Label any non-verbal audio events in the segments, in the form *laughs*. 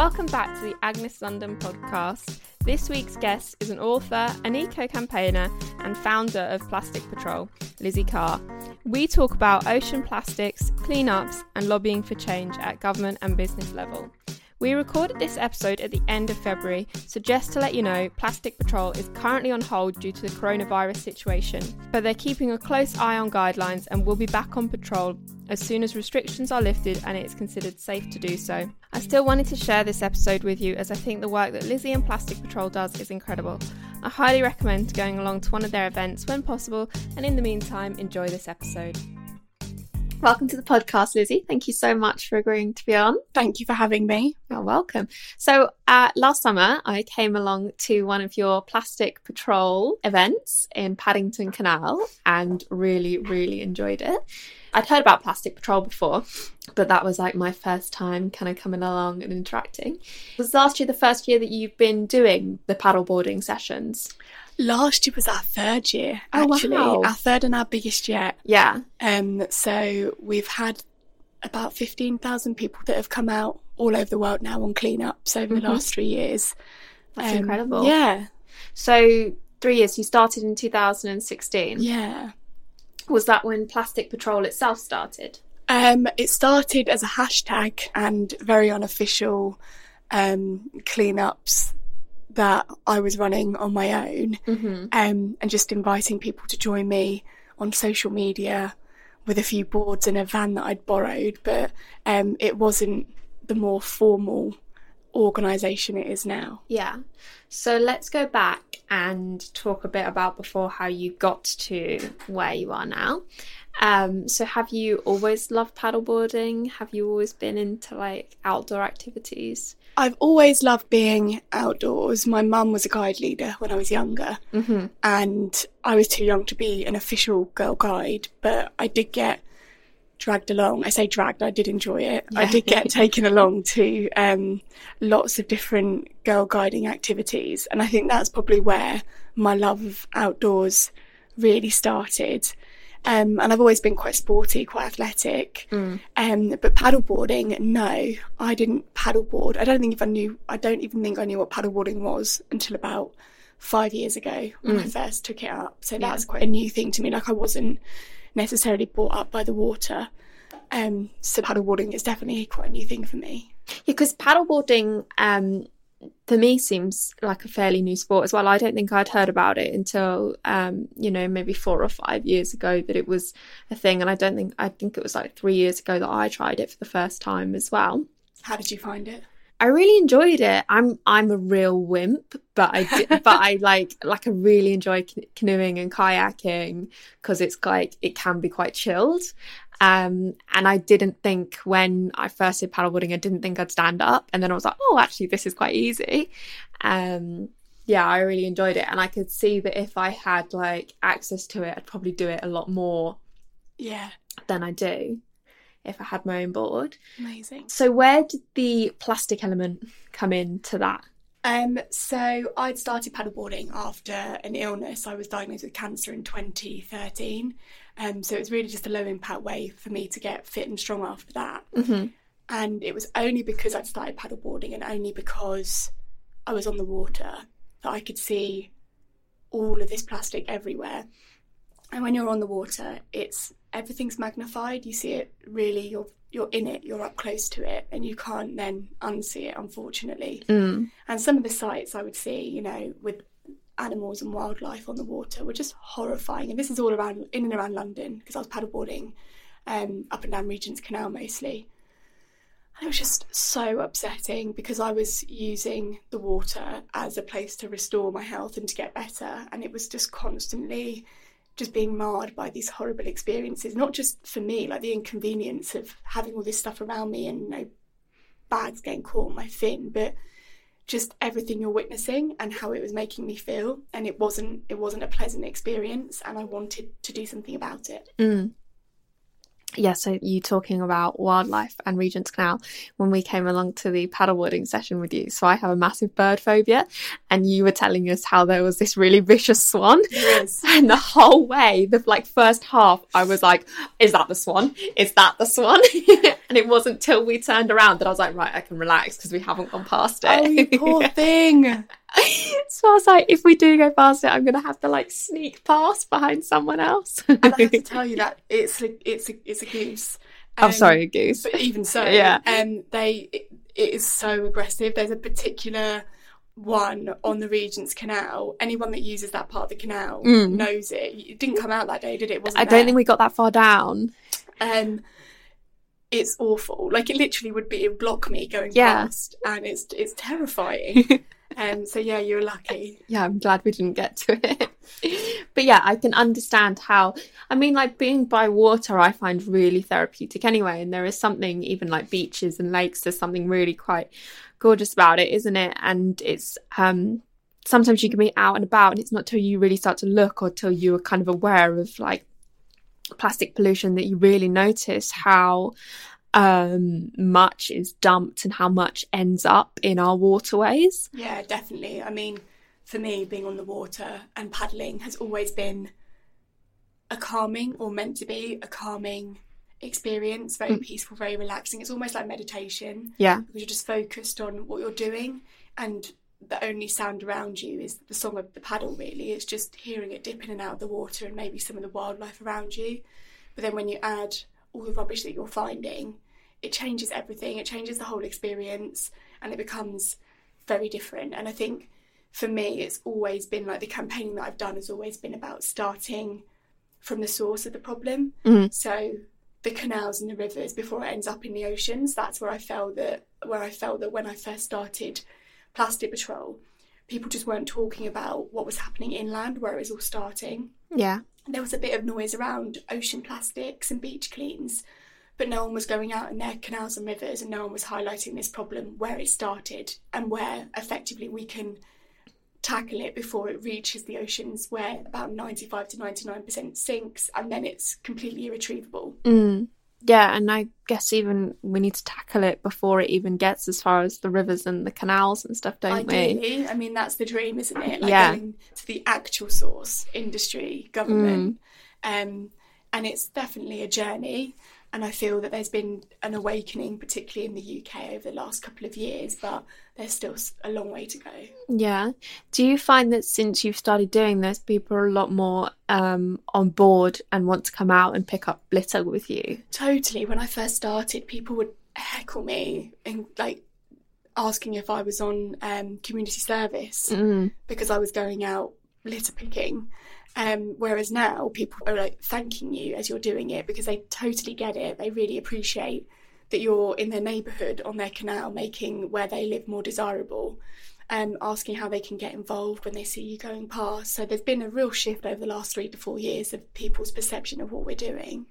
Welcome back to the Agnes London podcast. This week's guest is an author, an eco campaigner, and founder of Plastic Patrol, Lizzie Carr. We talk about ocean plastics, cleanups, and lobbying for change at government and business level. We recorded this episode at the end of February, so just to let you know, Plastic Patrol is currently on hold due to the coronavirus situation, but they're keeping a close eye on guidelines and will be back on patrol as soon as restrictions are lifted and it is considered safe to do so. I still wanted to share this episode with you as I think the work that Lizzie and Plastic Patrol does is incredible. I highly recommend going along to one of their events when possible, and in the meantime, enjoy this episode. Welcome to the podcast, Lizzie. Thank you so much for agreeing to be on. Thank you for having me. You're welcome. So, uh, last summer, I came along to one of your Plastic Patrol events in Paddington Canal and really, really enjoyed it. I'd heard about Plastic Patrol before, but that was like my first time kind of coming along and interacting. Was last year the first year that you've been doing the paddleboarding sessions? Last year was our third year, Oh, actually. wow. Our third and our biggest yet. Yeah. Um, so we've had about 15,000 people that have come out all over the world now on cleanups over Mhm. the last three years. That's Um, incredible. Yeah, So, three years, you started in 2016. yeah. Was that when Plastic Patrol itself started? Um, it started as a hashtag and very unofficial um, cleanups that I was running on my own. Mm-hmm. um, and just inviting people to join me on social media with a few boards and a van that I'd borrowed, but um, it wasn't the more formal organisation it is now. Yeah. So let's go back and talk a bit about before how you got to where you are now. Um, so have you always loved paddleboarding? Have you always been into like outdoor activities? I've always loved being outdoors. My mum was a guide leader when I was younger, Mm-hmm. and I was too young to be an official girl guide, but I did get dragged along. I say dragged, I did enjoy it. I did get *laughs* taken along to um, lots of different girl guiding activities, and I think that's probably where my love of outdoors really started. Um, and I've always been quite sporty, quite athletic. Mm. Um, but paddleboarding, no, I didn't paddleboard. I don't think if I knew, I don't even think I knew what paddleboarding was until about five years ago when I first took it up. So Yeah. that's quite a new thing to me. Like I wasn't necessarily brought up by the water. Um, so paddleboarding is definitely quite a new thing for me. Yeah, because paddleboarding um, for me seems like a fairly new sport as well. I don't think I'd heard about it until um, you know maybe four or five years ago that it was a thing, and I don't think I think it was like three years ago that I tried it for the first time as well. How did you find it? I really enjoyed it. I'm I'm a real wimp, but I *laughs* but I like like I really enjoy canoeing and kayaking because it's like it can be quite chilled. Um, and I didn't think when I first did paddleboarding, I didn't think I'd stand up, and then I was like, oh, actually, this is quite easy. Um, yeah, I really enjoyed it, and I could see that if I had like access to it, I'd probably do it a lot more Yeah, than I do if I had my own board. amazing. So where did the plastic element come into that? Um, so I'd started paddleboarding after an illness. I was diagnosed with cancer in 2013. Um, so it was really just a low impact way for me to get fit and strong after that. Mm-hmm. And it was only because I'd started paddleboarding and only because I was on the water that I could see all of this plastic everywhere. And when you're on the water, it's everything's magnified. You see it really. You're you're in it. You're up close to it, and you can't then unsee it. Unfortunately. Mm. And some of the sights I would see, you know, with animals and wildlife on the water were just horrifying. And this is all around in and around London because I was paddleboarding um, up and down Regent's Canal mostly. And it was just so upsetting because I was using the water as a place to restore my health and to get better. And it was just constantly just being marred by these horrible experiences, not just for me, like the inconvenience of having all this stuff around me and, you know, bags getting caught on my fin, but just everything you're witnessing and how it was making me feel and it wasn't it wasn't a pleasant experience and I wanted to do something about it. Mm. Yeah, so you talking about wildlife and Regent's Canal when we came along to the paddleboarding session with you. So I have a massive bird phobia, and you were telling us how there was this really vicious swan. Yes. *laughs* And the whole way, the like first half, I was like, "Is that the swan? Is that the swan?" *laughs* and it wasn't till we turned around that I was like, "Right, I can relax because we haven't gone past it." Oh, you poor *laughs* thing. *laughs* so I was like, "If we do go past it, I'm gonna have to like sneak past behind someone else." and I have to *laughs* tell you that it's a, it's a, it's a goose. I'm Um, sorry, a goose. But even so, *laughs* Yeah. um, they it, it is so aggressive. There's a particular one on the Regent's Canal. Anyone that uses that part of the canal Mm. knows it. It didn't come out that day, did it? it wasn't I don't there. think we got that far down. Um, it's awful. Like it literally would be it would block me going Yeah. past, and it's it's terrifying. Um, so yeah, you're lucky. yeah, I'm glad we didn't get to it. but yeah, I can understand how. I mean, like being by water, I find really therapeutic anyway. And there is something, even like beaches and lakes, there's something really quite gorgeous about it, isn't it? And it's um sometimes you can be out and about, and it's not till you really start to look or till you're kind of aware of like plastic pollution that you really notice how um much is dumped and how much ends up in our waterways. Yeah, definitely. I mean, for me, being on the water and paddling has always been a calming, or meant to be a calming experience. Very peaceful, very relaxing. It's almost like meditation Yeah. because you're just focused on what you're doing, and the only sound around you is the song of the paddle. Really, it's just hearing it dip in and out of the water, and maybe some of the wildlife around you. But then when you add all the rubbish that you're finding, it changes everything. It changes the whole experience, and it becomes very different. And I think for me, it's always been like the campaigning that I've done has always been about starting from the source of the problem. Mhm. So the canals and the rivers before it ends up in the oceans. That's where I felt that where I felt that when I first started Plastic Patrol, people just weren't talking about what was happening inland, where it was all starting. Yeah. There was a bit of noise around ocean plastics and beach cleans, but no one was going out in their canals and rivers and no one was highlighting this problem where it started and where effectively we can tackle it before it reaches the oceans where about 95 to 99% sinks and then it's completely irretrievable. Mm. Yeah, and I guess even we need to tackle it before it even gets as far as the rivers and the canals and stuff, don't we? Ideally, I mean that's the dream, isn't it? Like Yeah. going to the actual source, industry, government, um, and it's definitely a journey. And I feel that there's been an awakening, particularly in the UK, over the last couple of years, but there's still a long way to go. Yeah. Do you find that since you've started doing this, people are a lot more um, on board and want to come out and pick up litter with you? Totally. When I first started, people would heckle me and like asking if I was on um, community service. Mm. because I was going out litter picking. Um, whereas now people are like thanking you as you're doing it because they totally get it. They really appreciate that you're in their neighbourhood on their canal, making where they live more desirable, and asking how they can get involved when they see you going past. So there's been a real shift over the last three to four years of people's perception of what we're doing.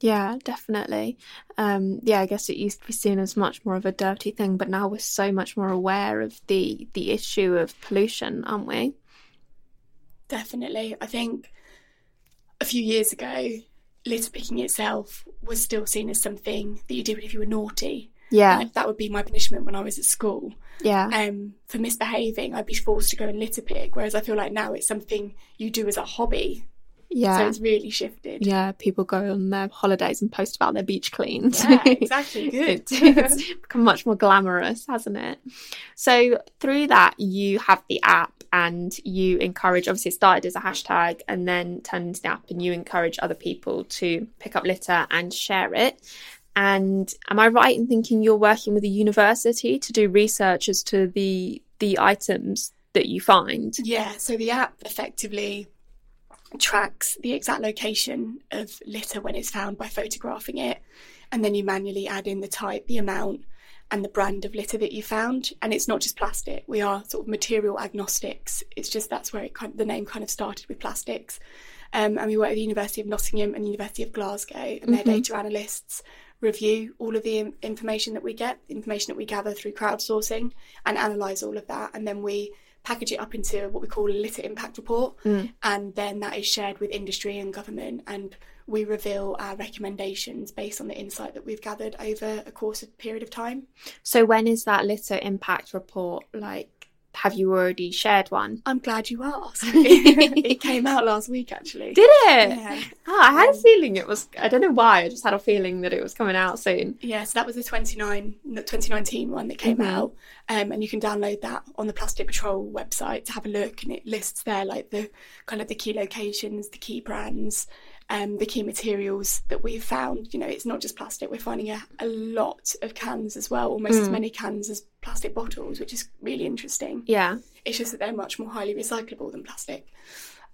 Yeah, definitely. Um, yeah, I guess it used to be seen as much more of a dirty thing, but now we're so much more aware of the the issue of pollution, aren't we? Definitely. I think a few years ago, litter picking itself was still seen as something that you did if you were naughty. Yeah, Like, that would be my punishment when I was at school. yeah, Um, for misbehaving, I'd be forced to go and litter pick. Whereas I feel like now it's something you do as a hobby. So yeah. it's really shifted. Yeah, people go on their holidays and post about their beach cleans. Yeah, *laughs* exactly. Good. *laughs* It's, it's *laughs* become much more glamorous, hasn't it? So through that, you have the app and you encourage. Obviously, it started as a hashtag and then turned into the app, and you encourage other people to pick up litter and share it. And am I right in thinking you're working with a university to do research as to the the items that you find? Yeah, so the app effectively tracks the exact location of litter when it's found by photographing it, and then you manually add in the type, the amount, and the brand of litter that you found. And it's not just plastic; we are sort of material agnostics. It's just that's where it kind of, the name kind of started with plastics. Um, and we work with the University of Nottingham and the University of Glasgow, and their data analysts review all of the information that we get, the information that we gather through crowdsourcing, and analyse all of that. And then we package it up into what we call a litter impact report. Mm. And then that is shared with industry and government. And we reveal our recommendations based on the insight that we've gathered over a course of period of time. So when is that litter impact report like have you already shared one? I'm glad you asked. *laughs* it came out last week actually. Did it? Yeah. Oh, I had a Um, feeling it was I don't know why, I just had a feeling that it was coming out soon. Yeah, so that was the 29, 2019 one that came Mhm. out, um, and you can download that on the Plastic Patrol website to have a look, and it lists there like the kind of the key locations, the key brands, um, the key materials that we've found. You know, it's not just plastic; we're finding a, a lot of cans as well, almost as Mm. many cans as plastic bottles, which is really interesting. Yeah. It's just that they're much more highly recyclable than plastic.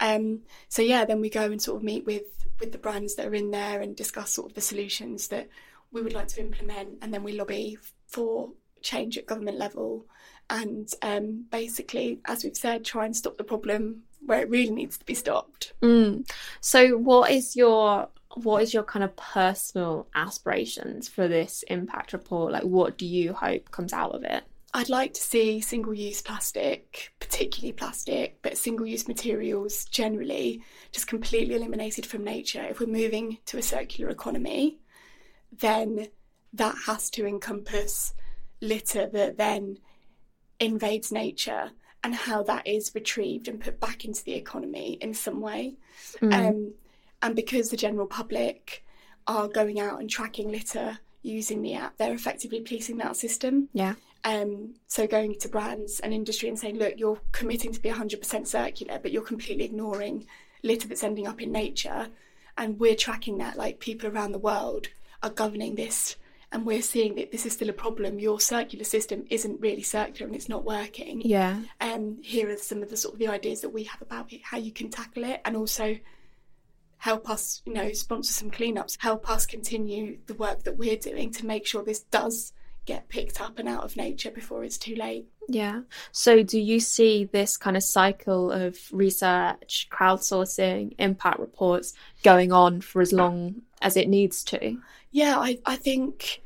Um, so yeah, then we go and sort of meet with with the brands that are in there and discuss sort of the solutions that we would like to implement, and then we lobby for change at government level, and um, basically, as we've said, try and stop the problem where it really needs to be stopped. Mm. So what is your what is your kind of personal aspirations for this impact report? Like what do you hope comes out of it? I'd like to see single use plastic, particularly plastic, but single use materials generally, just completely eliminated from nature. If we're moving to a circular economy, then that has to encompass litter that then invades nature and how that is retrieved and put back into the economy in some way. Mm. Um, and because the general public are going out and tracking litter using the app, they're effectively policing that system. yeah. Um, so going to brands and industry and saying, look, you're committing to be 100% circular, but you're completely ignoring litter that's ending up in nature. And we're tracking that, like people around the world are governing this. And we're seeing that this is still a problem. Your circular system isn't really circular and it's not working. Yeah. Um, here are some of the sort of the ideas that we have about it, how you can tackle it, and also help us, you know, sponsor some cleanups, help us continue the work that we're doing to make sure this does get picked up and out of nature before it's too late. Yeah. So do you see this kind of cycle of research, crowdsourcing, impact reports going on for as long as it needs to? Yeah, I, I think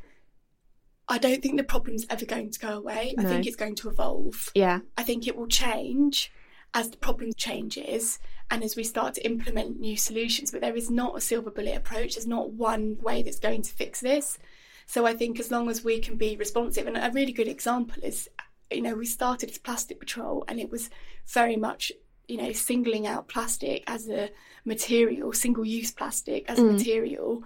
I don't think the problem's ever going to go away. I think it's going to evolve. Yeah. I think it will change as the problem changes and as we start to implement new solutions. But there is not a silver bullet approach. There's not one way that's going to fix this. So I think as long as we can be responsive, and a really good example is, you know, we started as Plastic Patrol and it was very much, you know, singling out plastic as a material, single use plastic as a Mm. material.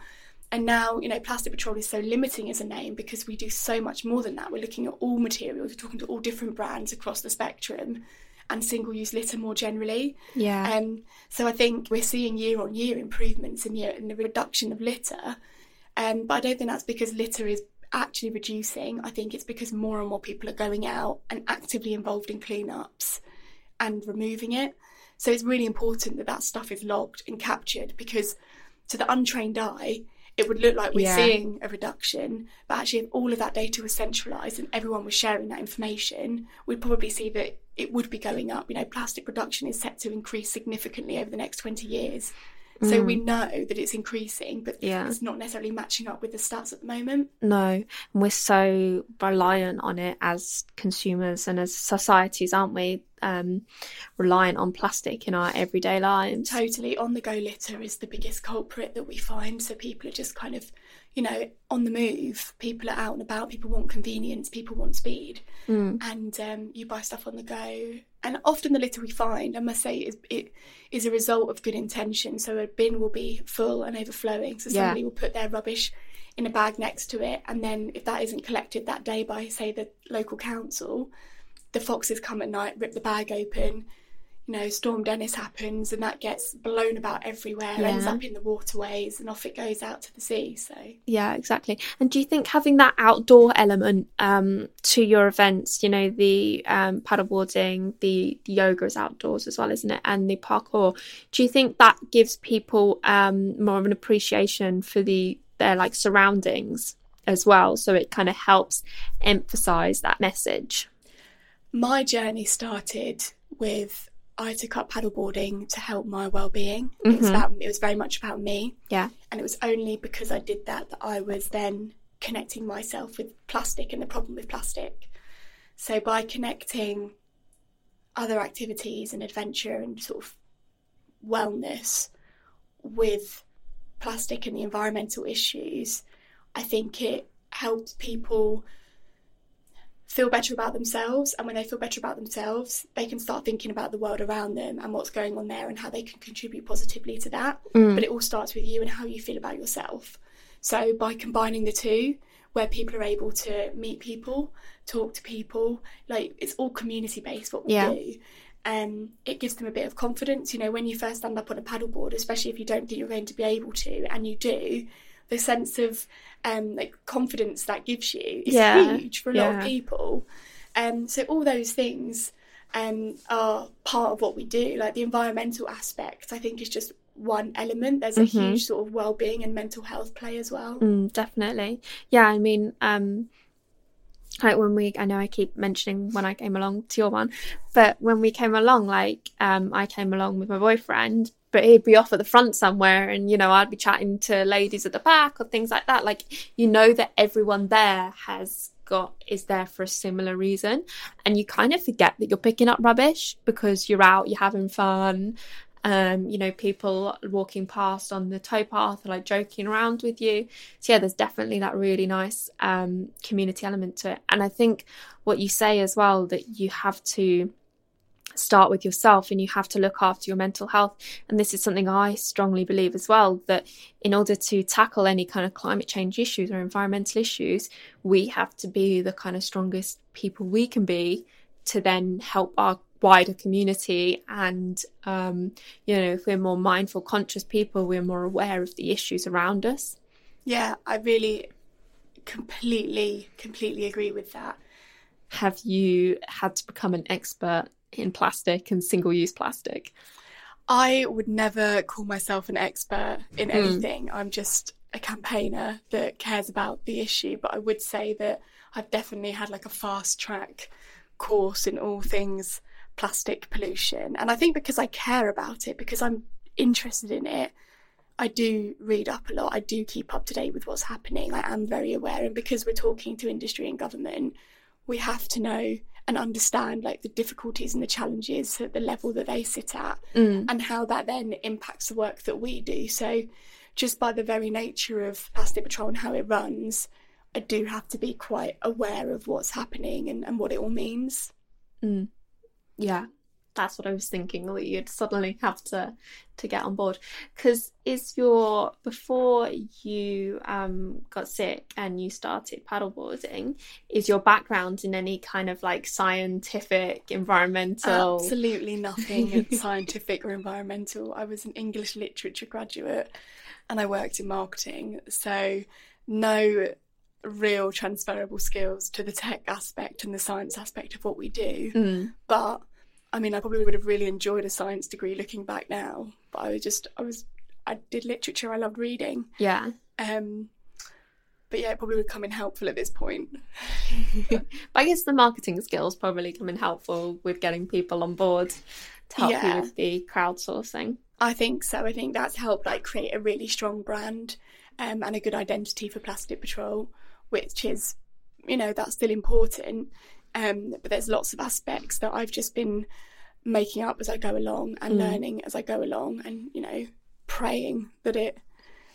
And now, you know, Plastic Patrol is so limiting as a name because we do so much more than that. We're looking at all materials, we're talking to all different brands across the spectrum and single use litter more generally. Yeah. Um, so I think we're seeing year on year improvements in, year, in the reduction of litter. Um, but I don't think that's because litter is actually reducing. I think it's because more and more people are going out and actively involved in cleanups and removing it. So it's really important that that stuff is logged and captured because to the untrained eye, it would look like we're Yeah. seeing a reduction. But actually, if all of that data was centralised and everyone was sharing that information, we'd probably see that it would be going up. You know, plastic production is set to increase significantly over the next 20 years. So Mm. we know that it's increasing, but Yeah. it's not necessarily matching up with the stats at the moment. No, and we're so reliant on it as consumers and as societies, aren't we? Um, reliant on plastic in our everyday lives. Totally. On the go litter is the biggest culprit that we find. So people are just kind of, you know, on the move. People are out and about. People want convenience. People want speed. Mm. And um, you buy stuff on the go. And often the litter we find, I must say, is it is a result of good intention. So a bin will be full and overflowing. So Yeah. somebody will put their rubbish in a bag next to it, and then if that isn't collected that day by, say, the local council, the foxes come at night, rip the bag open. You know, Storm Dennis happens, and that gets blown about everywhere, ends up in the waterways, and off it goes out to the sea. So Yeah, exactly. And do you think having that outdoor element um, to your events, you know, the um, paddleboarding, the, the yoga is outdoors as well, isn't it? And the parkour, do you think that gives people um, more of an appreciation for the their like surroundings as well? So it kind of helps emphasize that message. My journey started with I took up paddleboarding to help my well-being. It was Mhm. about it was very much about me, Yeah. and it was only because I did that that I was then connecting myself with plastic and the problem with plastic. So by connecting other activities and adventure and sort of wellness with plastic and the environmental issues, I think it helps people feel better about themselves and when they feel better about themselves they can start thinking about the world around them and what's going on there and how they can contribute positively to that mm. but it all starts with you and how you feel about yourself so by combining the two where people are able to meet people talk to people like it's all community based what we yeah. do um, it gives them a bit of confidence you know when you first stand up on a paddleboard especially if you don't think you're going to be able to and you do the sense of um, like confidence that gives you is yeah. huge for a yeah. lot of people. Um, so all those things um, are part of what we do. Like the environmental aspect, I think is just one element. There's a mm-hmm. huge sort of well-being and mental health play as well. Mm, definitely, yeah. I mean, um, like when we, I know I keep mentioning when I came along to your one, but when we came along, like um, I came along with my boyfriend, but he'd be off at the front somewhere and you know i'd be chatting to ladies at the back or things like that like you know that everyone there has got is there for a similar reason and you kind of forget that you're picking up rubbish because you're out you're having fun um, you know, people walking past on the towpath, like joking around with you. So yeah, there's definitely that really nice um, community element to it. And I think what you say as well that you have to start with yourself and you have to look after your mental health. And this is something I strongly believe as well that in order to tackle any kind of climate change issues or environmental issues, we have to be the kind of strongest people we can be to then help our wider community. And, um, you know, if we're more mindful, conscious people, we're more aware of the issues around us. Yeah, I really completely, completely agree with that. Have you had to become an expert in plastic and single use plastic? I would never call myself an expert in mm. anything. I'm just a campaigner that cares about the issue, but I would say that I've definitely had like a fast track course in all things plastic pollution. And I think because I care about it, because I'm interested in it, I do read up a lot. I do keep up to date with what's happening. I am very aware. And because we're talking to industry and government, we have to know and understand like the difficulties and the challenges at the level that they sit at mm. and how that then impacts the work that we do so just by the very nature of plastic patrol and how it runs i do have to be quite aware of what's happening and, and what it all means mm. yeah that's what I was thinking that you'd suddenly have to to get on board. Because is your before you um, got sick and you started paddleboarding is your background in any kind of like scientific environmental? Absolutely nothing *laughs* scientific or environmental. I was an English literature graduate and I worked in marketing. So no real transferable skills to the tech aspect and the science aspect of what we do. Mm. but I mean, I probably would have really enjoyed a science degree looking back now, but I was just, I was, I did literature. I loved reading. Yeah. Um, but yeah, it probably would come in helpful at this point. *laughs* but I guess the marketing skills probably come in helpful with getting people on board to help yeah. you with the crowdsourcing. I think so. I think that's helped like create a really strong brand um, and a good identity for Plastic Patrol, which is, you know, that's still important. Um, but there's lots of aspects that I've just been making up as I go along and mm. learning as I go along, and you know, praying that it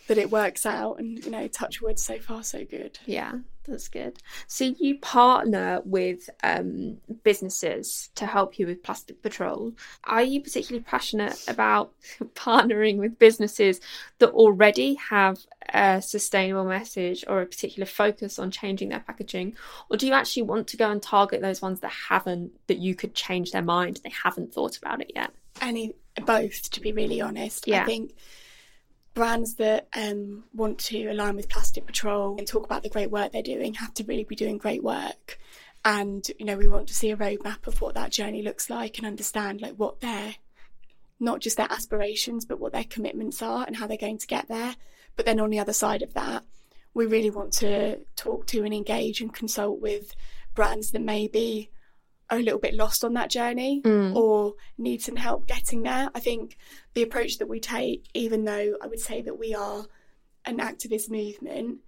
that it works out. And you know, touch wood, so far so good. Yeah, that's good. So you partner with um, businesses to help you with Plastic Patrol. Are you particularly passionate about *laughs* partnering with businesses that already have a sustainable message or a particular focus on changing their packaging, or do you actually want to go and target those ones that haven't, that you could change their mind, they haven't thought about it yet? Any both, to be really honest. Yeah. I think brands that um, want to align with Plastic Patrol and talk about the great work they're doing have to really be doing great work. And you know, we want to see a roadmap of what that journey looks like and understand like what their not just their aspirations, but what their commitments are and how they're going to get there. But then on the other side of that, we really want to talk to and engage and consult with brands that maybe are a little bit lost on that journey mm. or need some help getting there. I think the approach that we take, even though I would say that we are an activist movement,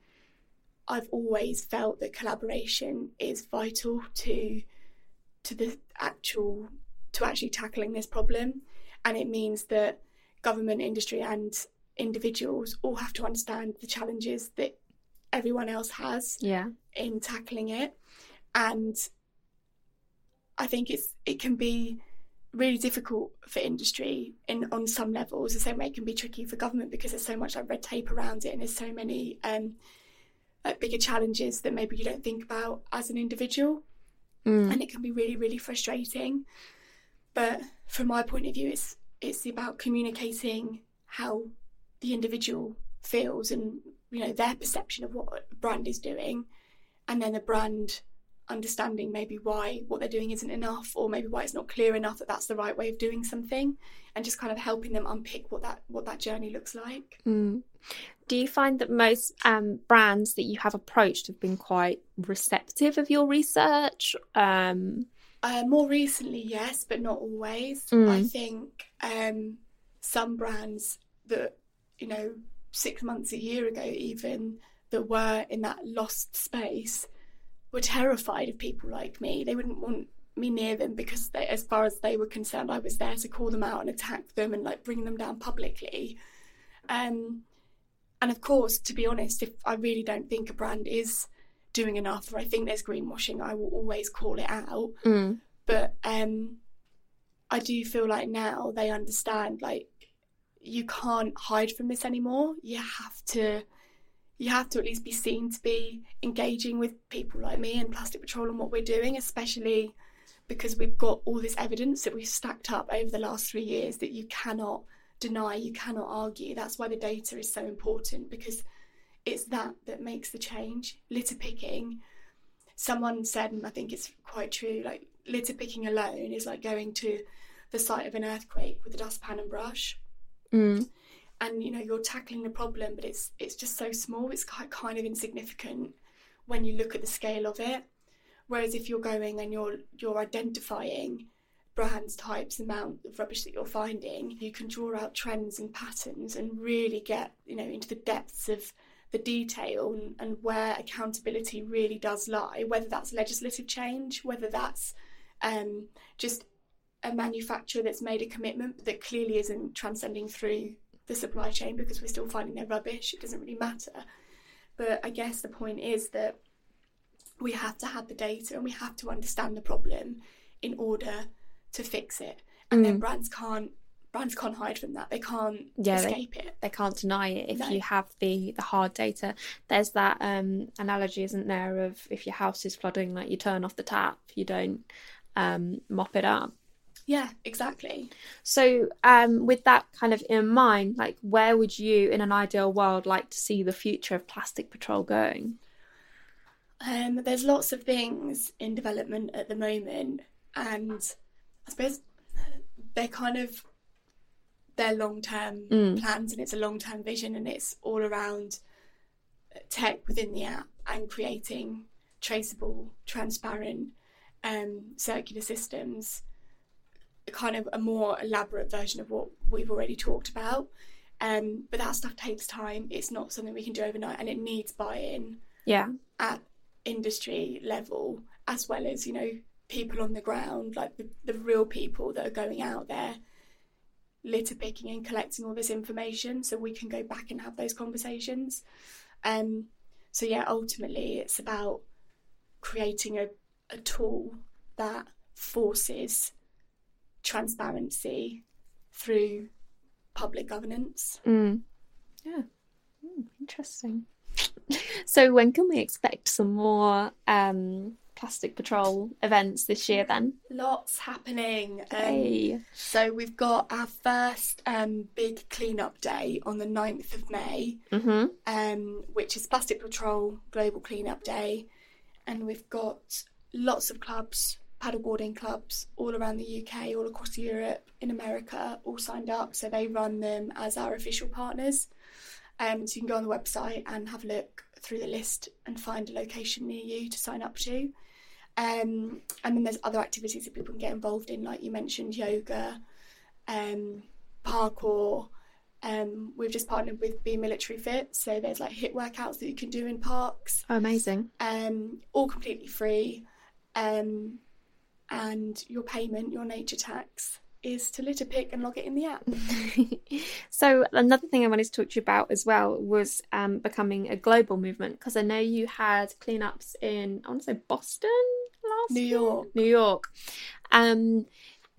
I've always felt that collaboration is vital to to the actual to actually tackling this problem. And it means that government, industry and individuals all have to understand the challenges that everyone else has Yeah. in tackling it and i think it's it can be really difficult for industry in on some levels. The same way it can be tricky for government because there's so much like red tape around it and there's so many um like bigger challenges that maybe you don't think about as an individual. Mm. and it can be really really frustrating. But from my point of view it's it's about communicating how the individual feels and you know their perception of what a brand is doing. And then the brand understanding maybe why what they're doing isn't enough or maybe why it's not clear enough that that's the right way of doing something and just kind of helping them unpick what that what that journey looks like Mm. Do you find that most um, brands that you have approached have been quite receptive of your research? Um, Uh, more recently, yes, but not always. Mm. I think um, some brands that, you know, six months, a year ago, even, that were in that lost space were terrified of people like me. They wouldn't want me near them because, they, as far as they were concerned, I was there to call them out and attack them and like bring them down publicly. Um, and of course, to be honest, if I really don't think a brand is doing enough or I think there's greenwashing, I will always call it out mm. but um i do feel like now they understand like you can't hide from this anymore you have to you have to at least be seen to be engaging with people like me and plastic patrol and what we're doing especially because we've got all this evidence that we've stacked up over the last three years that you cannot deny you cannot argue that's why the data is so important because it's that that makes the change litter picking someone said, and I think it's quite true, like litter picking alone is like going to the site of an earthquake with a dustpan and brush. Mm. And you know, you're tackling the problem, but it's it's just so small, it's quite kind of insignificant when you look at the scale of it. Whereas if you're going and you're you're identifying brands, types, amount of rubbish that you're finding, you can draw out trends and patterns and really get, you know, into the depths of the detail and, and where accountability really does lie, whether that's legislative change, whether that's um, just a manufacturer that's made a commitment that clearly isn't transcending through the supply chain because we're still finding their rubbish. It doesn't really matter. But I guess the point is that we have to have the data and we have to understand the problem in order to fix it. And then Mm. brands can't brands can't hide from that. They can't Yeah, they- escape it. They can't deny it if No. you have the, the hard data. There's that um, analogy, isn't there, of if your house is flooding, like you turn off the tap, you don't um, mop it up. Yeah, exactly. So, um, with that kind of in mind, like where would you, in an ideal world, like to see the future of Plastic Patrol going? Um, there's lots of things in development at the moment, and I suppose they're kind of their long-term Mm. plans, and it's a long-term vision, and it's all around tech within the app and creating traceable, transparent, um, circular systems. Kind of a more elaborate version of what we've already talked about. Um, but that stuff takes time. It's not something we can do overnight, and it needs buy-in Yeah. at industry level as well as you know people on the ground like the, the real people that are going out there litter picking and collecting all this information so we can go back and have those conversations um so yeah ultimately it's about creating a, a tool that forces transparency through public governance Mm. Yeah. Mm, interesting. *laughs* So, when can we expect some more um, Plastic Patrol events this year then? lots happening um, Hey. So we've got our first um, big cleanup day on the 9th of May, Mm-hmm. um, which is Plastic Patrol Global Cleanup Day. And we've got lots of clubs, paddleboarding clubs all around the UK, all across Europe, in America, all signed up. So they run them as our official partners. Um, so you can go on the website and have a look through the list and find a location near you to sign up to. Um, and then there's other activities that people can get involved in, like you mentioned, yoga, um, parkour. Um, we've just partnered with Be Military Fit, so there's like HIIT workouts that you can do in parks, Oh, amazing. um, all completely free. Um, and your payment, your nature tax, is to litter pick and log it in the app. *laughs* so another thing I wanted to talk to you about as well was um, becoming a global movement because I know you had cleanups in I want to say Boston last New year? York. New York. Um,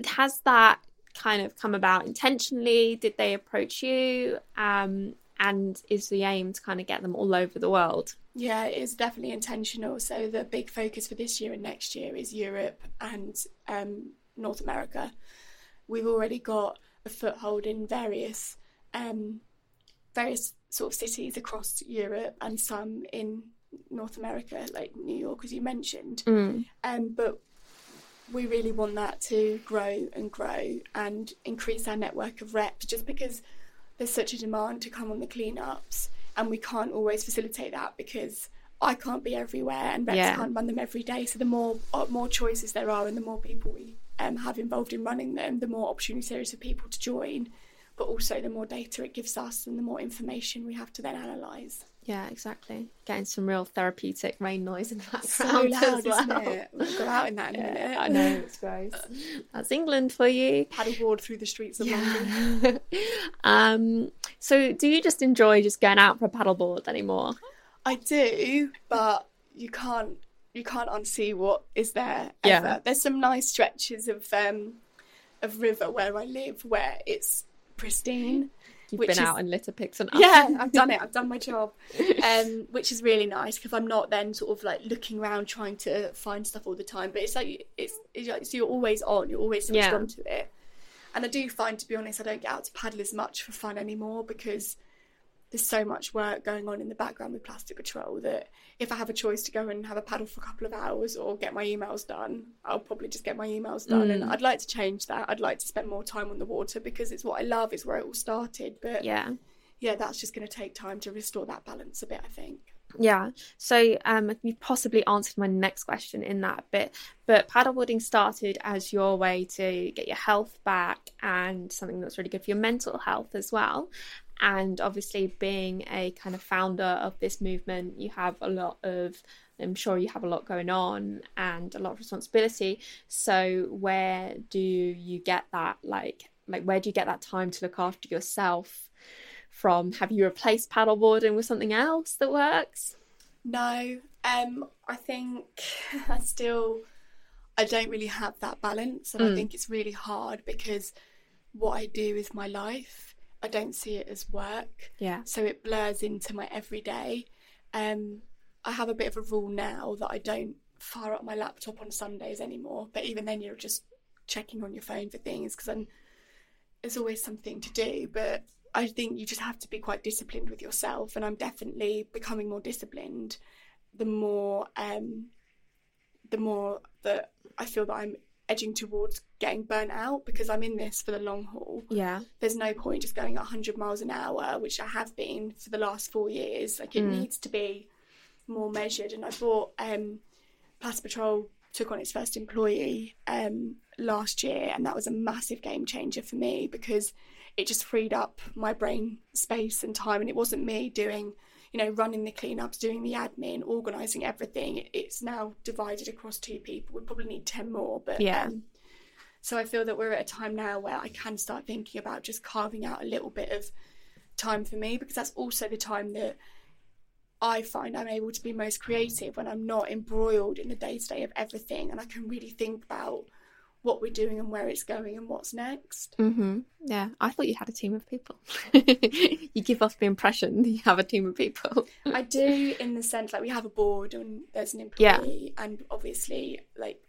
has that kind of come about intentionally? Did they approach you? Um, and is the aim to kind of get them all over the world? Yeah, it is definitely intentional. So the big focus for this year and next year is Europe and um, North America. We've already got a foothold in various um, various sort of cities across Europe and some in North America, like New York, as you mentioned. Mm. Um, but we really want that to grow and grow and increase our network of reps just because there's such a demand to come on the cleanups and we can't always facilitate that because I can't be everywhere and reps Yeah. can't run them every day. So the more uh, more choices there are and the more people we um, have involved in running them, the more opportunities there is for people to join. But also the more data it gives us and the more information we have to then analyse. Yeah, exactly. Getting some real therapeutic rain noise in the background. So loud, as well. isn't it? We'll go out in that in a minute. I know it's gross. *laughs* That's England for you. Paddleboard through the streets of London. *laughs* um, so do you just enjoy just going out for a paddleboard anymore? I do, but you can't you can't unsee what is there. Yeah. There's some nice stretches of um of river where I live where it's pristine. You've Which been is- out and litter picks and Yeah, *laughs* I've done it. I've done my job, um, which is really nice because I'm not then sort of like looking around trying to find stuff all the time. But it's like it's, it's like so you're always on. You're always switched Yeah. onto it. And I do find, to be honest, I don't get out to paddle as much for fun anymore because there's so much work going on in the background with Plastic Patrol that if I have a choice to go and have a paddle for a couple of hours or get my emails done, I'll probably just get my emails done. And Mm. I'd like to change that. I'd like to spend more time on the water because it's what I love. It's where it all started. But Yeah. yeah, that's just going to take time to restore that balance a bit, I think. Yeah. So um, you possibly answered my next question in that bit, but paddleboarding started as your way to get your health back and something that's really good for your mental health as well. And obviously, being a kind of founder of this movement, you have a lot of, I'm sure you have a lot going on and a lot of responsibility. So where do you get that, like, like where do you get that time to look after yourself? From have you replaced paddleboarding with something else that works? No, um, I think *laughs* I still I don't really have that balance, and I Mm. think it's really hard because what I do is my life. I don't see it as work, Yeah. so it blurs into my everyday. Um, I have a bit of a rule now that I don't fire up my laptop on Sundays anymore. But even then, you're just checking on your phone for things because then there's always something to do. But I think you just have to be quite disciplined with yourself, and I'm definitely becoming more disciplined. The more, um, the more that I feel that I'm edging towards getting burnt out because I'm in this for the long haul. Yeah. There's no point just going at 100 miles an hour, which I have been for the last four years. Like it Mm. needs to be more measured. And I bought um, Plastic Patrol took on its first employee um, last year, and that was a massive game changer for me because it just freed up my brain space and time. And it wasn't me doing, you know, running the cleanups, doing the admin, organising everything. It's now divided across two people. We probably need 10 more, but Yeah. um, so I feel that we're at a time now where I can start thinking about just carving out a little bit of time for me because that's also the time that I find I'm able to be most creative when I'm not embroiled in the day to day of everything and I can really think about what we're doing and where it's going and what's next. Mm-hmm. Yeah. I thought you had a team of people. *laughs* you give off the impression that you have a team of people. *laughs* I do in the sense like we have a board and there's an Yeah. employee and obviously like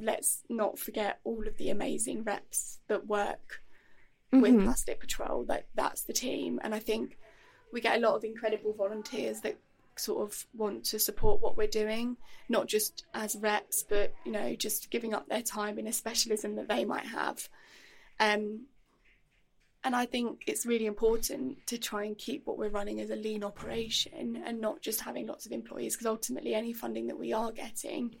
let's not forget all of the amazing reps that work with Mhm. Plastic Patrol. Like that's the team, and I think we get a lot of incredible volunteers that sort of want to support what we're doing, not just as reps, but you know, just giving up their time in a specialism that they might have. Um, and I think it's really important to try and keep what we're running as a lean operation and not just having lots of employees, because ultimately, any funding that we are getting,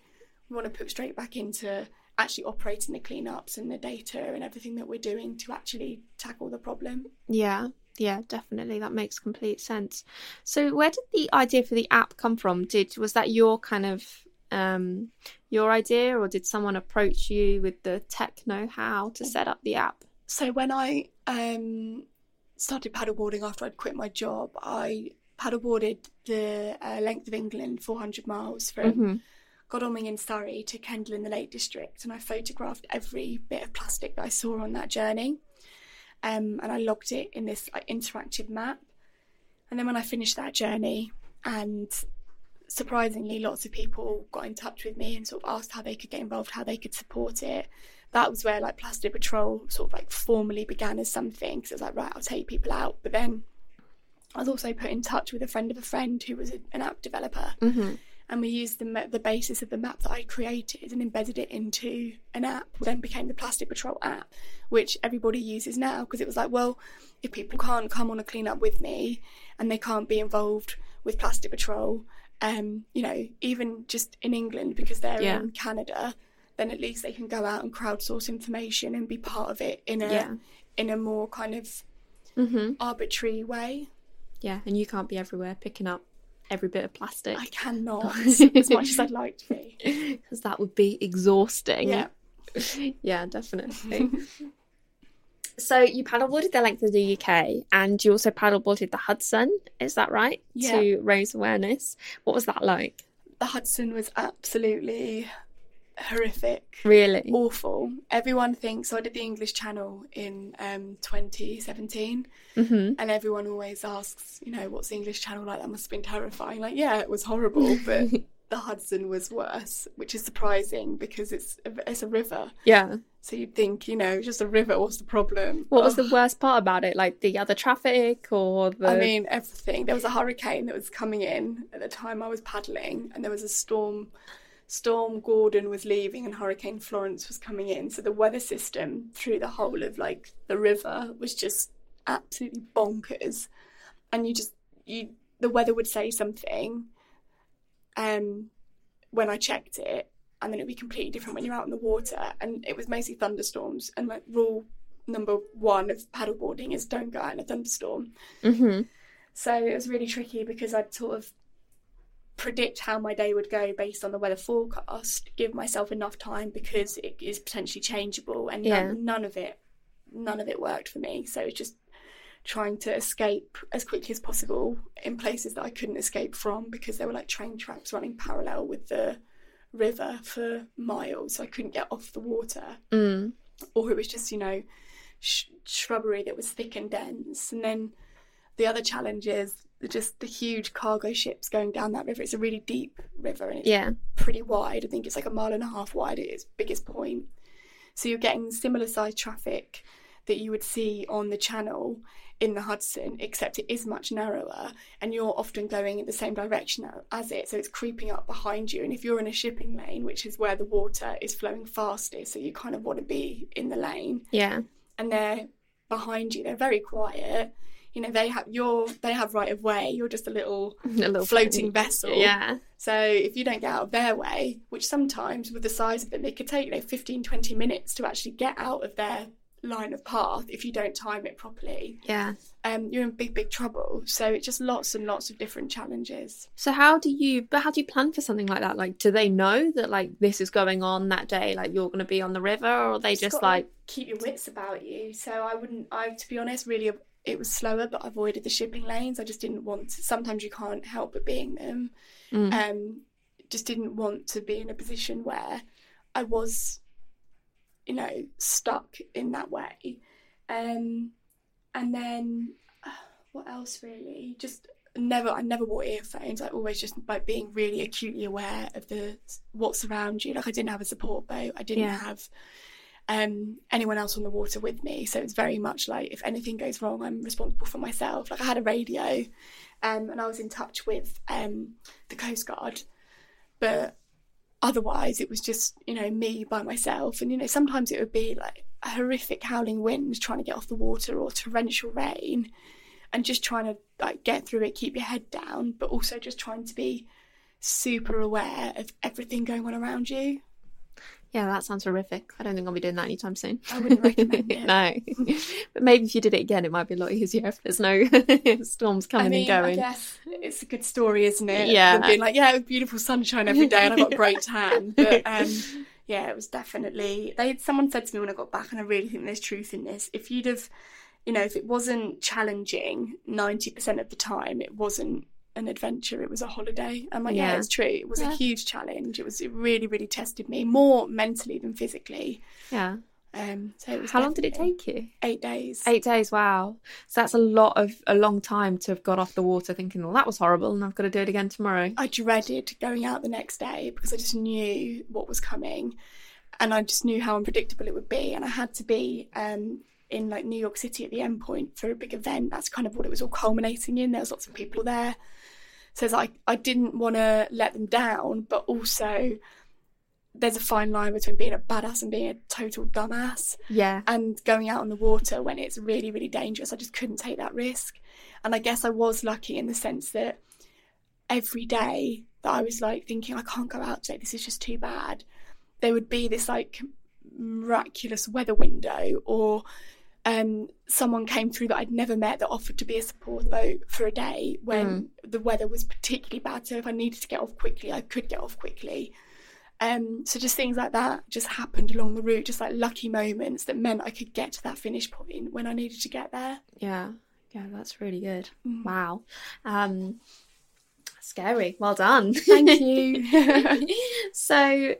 we want to put straight back into actually operating the cleanups and the data and everything that we're doing to actually tackle the problem. Yeah. Yeah, definitely. That makes complete sense. So, where did the idea for the app come from? Did was that your kind of um, your idea, or did someone approach you with the tech know-how to set up the app? So when I um, started paddleboarding after I'd quit my job, I paddleboarded the uh, length of England, 400 miles from Mhm. Godalming in Surrey to Kendal in the Lake District, and I photographed every bit of plastic that I saw on that journey, um, and I logged it in this like interactive map. And then when I finished that journey, and surprisingly, lots of people got in touch with me and sort of asked how they could get involved, how they could support it. That was where like Plastic Patrol sort of like formally began as something. Because it was like, right, I'll take people out. But then I was also put in touch with a friend of a friend who was a, an app developer, Mm-hmm. And we used the the basis of the map that I created and embedded it into an app. Then became the Plastic Patrol app, which everybody uses now because it was like, well, if people can't come on a clean up with me and they can't be involved with Plastic Patrol, um, you know, even just in England because they're Yeah. in Canada, then at least they can go out and crowdsource information and be part of it in a Yeah. in a more kind of Mm-hmm. arbitrary way. Yeah, and you can't be everywhere picking up every bit of plastic I cannot, *laughs* as much as I'd like to be. because that would be exhausting. Yeah. *laughs* yeah, definitely. *laughs* so you paddleboarded the length of the UK, and you also paddleboarded the Hudson. Is that right? Yeah. To raise awareness. What was that like? The Hudson was absolutely horrific. Really? awful. Everyone thinks so. I did the English Channel in um, 2017, Mm-hmm. and everyone always asks, you know, what's the English Channel like? That must have been terrifying. Like, yeah, it was horrible, but *laughs* the Hudson was worse, which is surprising because it's a, it's a river. Yeah. So you'd think, you know, just a river. What's the problem? What was Oh, the worst part about it? Like the other traffic or the? I mean, everything. There was a hurricane that was coming in at the time I was paddling, and there was a storm. Storm Gordon was leaving, and Hurricane Florence was coming in. So the weather system through the whole of like the river was just absolutely bonkers. And you just you the weather would say something, um, when I checked it, and then it'd be completely different when you're out in the water. And it was mostly thunderstorms. And like rule number one of paddleboarding is don't go out in a thunderstorm. hmm So it was really tricky because I'd sort of predict how my day would go based on the weather forecast, give myself enough time because it is potentially changeable, and Yeah. none, none of it, none of it worked for me. So it's just trying to escape as quickly as possible in places that I couldn't escape from because there were like train tracks running parallel with the river for miles, so I couldn't get off the water Mm. or it was just you know sh- shrubbery that was thick and dense and then the other challenge is just the huge cargo ships going down that river it's a really deep river and it's Yeah. pretty wide i think it's like a mile and a half wide at its biggest point so you're getting similar sized traffic that you would see on the channel in the Hudson, except it is much narrower, and you're often going in the same direction as it, so it's creeping up behind you. And if you're in a shipping lane, which is where the water is flowing fastest, so you kind of want to be in the lane, Yeah. and they're behind you, they're very quiet. You know, they have your they have right of way. You're just a little *laughs* A little floating vessel. Yeah. So if you don't get out of their way, which sometimes with the size of them, it could take you know 15, 20 minutes to actually get out of their line of path if you don't time it properly, Yeah. um, you're in big, big trouble. So it's just lots and lots of different challenges. So how do you but how do you plan for something like that? Like do they know that like this is going on that day, like you're gonna be on the river or are they Just just like keep your wits about you. So I wouldn't. I to be honest, really, it was slower, but I avoided the shipping lanes. I just didn't want. To, sometimes you can't help but being them. Mm. Um, just didn't want to be in a position where I was, you know, stuck in that way. Um, and then uh, *sighs* what else really? Just never. I never wore earphones. I always just like being really acutely aware of the what's around you. Like I didn't have a support boat. I didn't Yeah. have um, anyone else on the water with me. So it's very much like if anything goes wrong, I'm responsible for myself. Like I had a radio, um, and I was in touch with um, the Coast Guard, but otherwise it was just you know me by myself. And you know sometimes it would be like a horrific howling wind trying to get off the water or torrential rain, and just trying to like get through it, keep your head down, but also just trying to be super aware of everything going on around you. Yeah, that sounds horrific. I don't think I'll be doing that anytime soon. I wouldn't recommend *laughs* it. no. but maybe if you did it again, it might be a lot easier if there's no *laughs* storms coming I mean, and going. I guess it's a good story, isn't it? Yeah. Being like, yeah, it was beautiful sunshine every day and I got a great tan. *laughs* But um, yeah, it was definitely. They someone said to me when I got back, and I really think there's truth in this. If you'd have, you know, if it wasn't challenging ninety percent of the time, it wasn't an adventure. It was a holiday. I'm like, yeah, Yeah. it's true. It was Yeah. a huge challenge. It was. It really, really tested me more mentally than physically. Yeah. Um, so it was. How long did it take you? Eight days. Eight days. Wow. So that's a lot of a long time to have got off the water thinking, well, that was horrible, and I've got to do it again tomorrow. I dreaded going out the next day because I just knew what was coming and I just knew how unpredictable it would be. And I had to be um, in like New York City at the end point for a big event. That's kind of what it was all culminating in. There was lots of people there. So it's like I didn't want to let them down, but also there's a fine line between being a badass and being a total dumbass Yeah. and going out on the water when it's really, really dangerous. I just couldn't take that risk. And I guess I was lucky in the sense that every day that I was like thinking, I can't go out today, this is just too bad, there would be this like miraculous weather window or um, someone came through that I'd never met that offered to be a support boat for a day when the weather was particularly bad. So if I needed to get off quickly, I could get off quickly. Um, so just things like that just happened along the route, just like lucky moments that meant I could get to that finish point when I needed to get there. Yeah. Yeah, that's really good. Mm. Wow. Um scary. Well done. Thank you. *laughs* so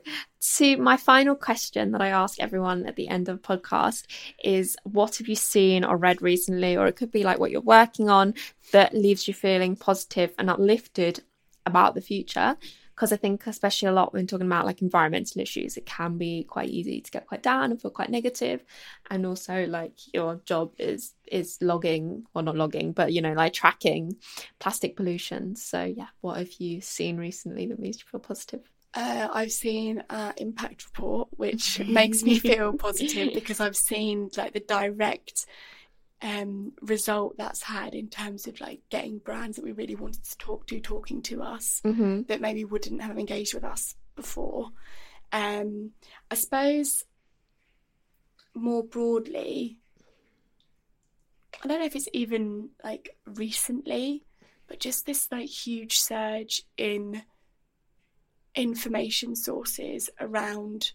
to my final question that I ask everyone at the end of the podcast is what have you seen or read recently or it could be like what you're working on that leaves you feeling positive and uplifted about the future because I think especially a lot when talking about like environmental issues it can be quite easy to get quite down and feel quite negative. and also like your job is is logging well not logging but you know like tracking plastic pollution so yeah what have you seen recently that makes you feel positive Uh, I've seen uh, Impact Report, which *laughs* makes me feel positive because I've seen like the direct um, result that's had in terms of like getting brands that we really wanted to talk to talking to us mm-hmm. that maybe wouldn't have engaged with us before. Um, I suppose more broadly, I don't know if it's even like recently, but just this like huge surge in information sources around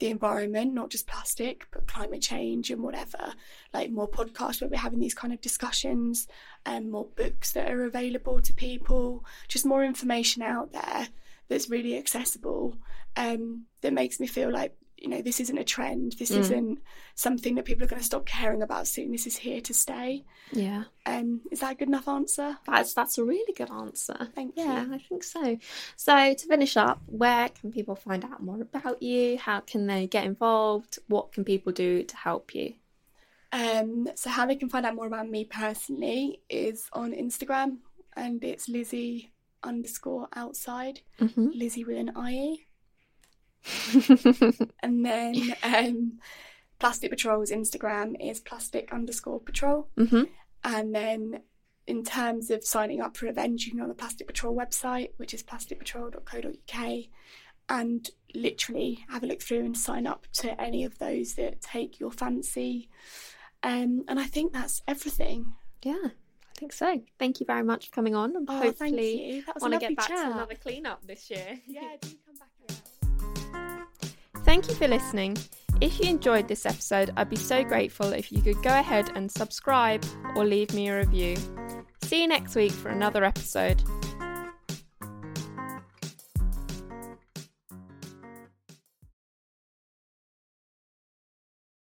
the environment, not just plastic, but climate change and whatever. Like more podcasts where we're having these kind of discussions and more books that are available to people, just more information out there that's really accessible. Um, that makes me feel like, you know, this isn't a trend. This Mm. isn't something that people are going to stop caring about soon. This is here to stay. yeah Um, is that a good enough answer? that's that's a really good answer Thank you. yeah you. i think so so to finish up where can people find out more about you how can they get involved what can people do to help you Um, so how they can find out more about me personally is on Instagram, and it's Lizzie underscore outside, mm-hmm. Lizzie with an IE, *laughs* and then um, Plastic Patrol's Instagram is plastic underscore patrol, mm-hmm. and then in terms of signing up for events, you can go on the Plastic Patrol website, which is plasticpatrol.co.uk, and literally have a look through and sign up to any of those that take your fancy. Um, and I think that's everything. yeah i think so thank you very much for coming on and Oh, thank hopefully you. That was a want to get back chat. to another cleanup this year Yeah, do come back. Thank you for listening. If you enjoyed this episode, I'd be so grateful if you could go ahead and subscribe or leave me a review. See you next week for another episode.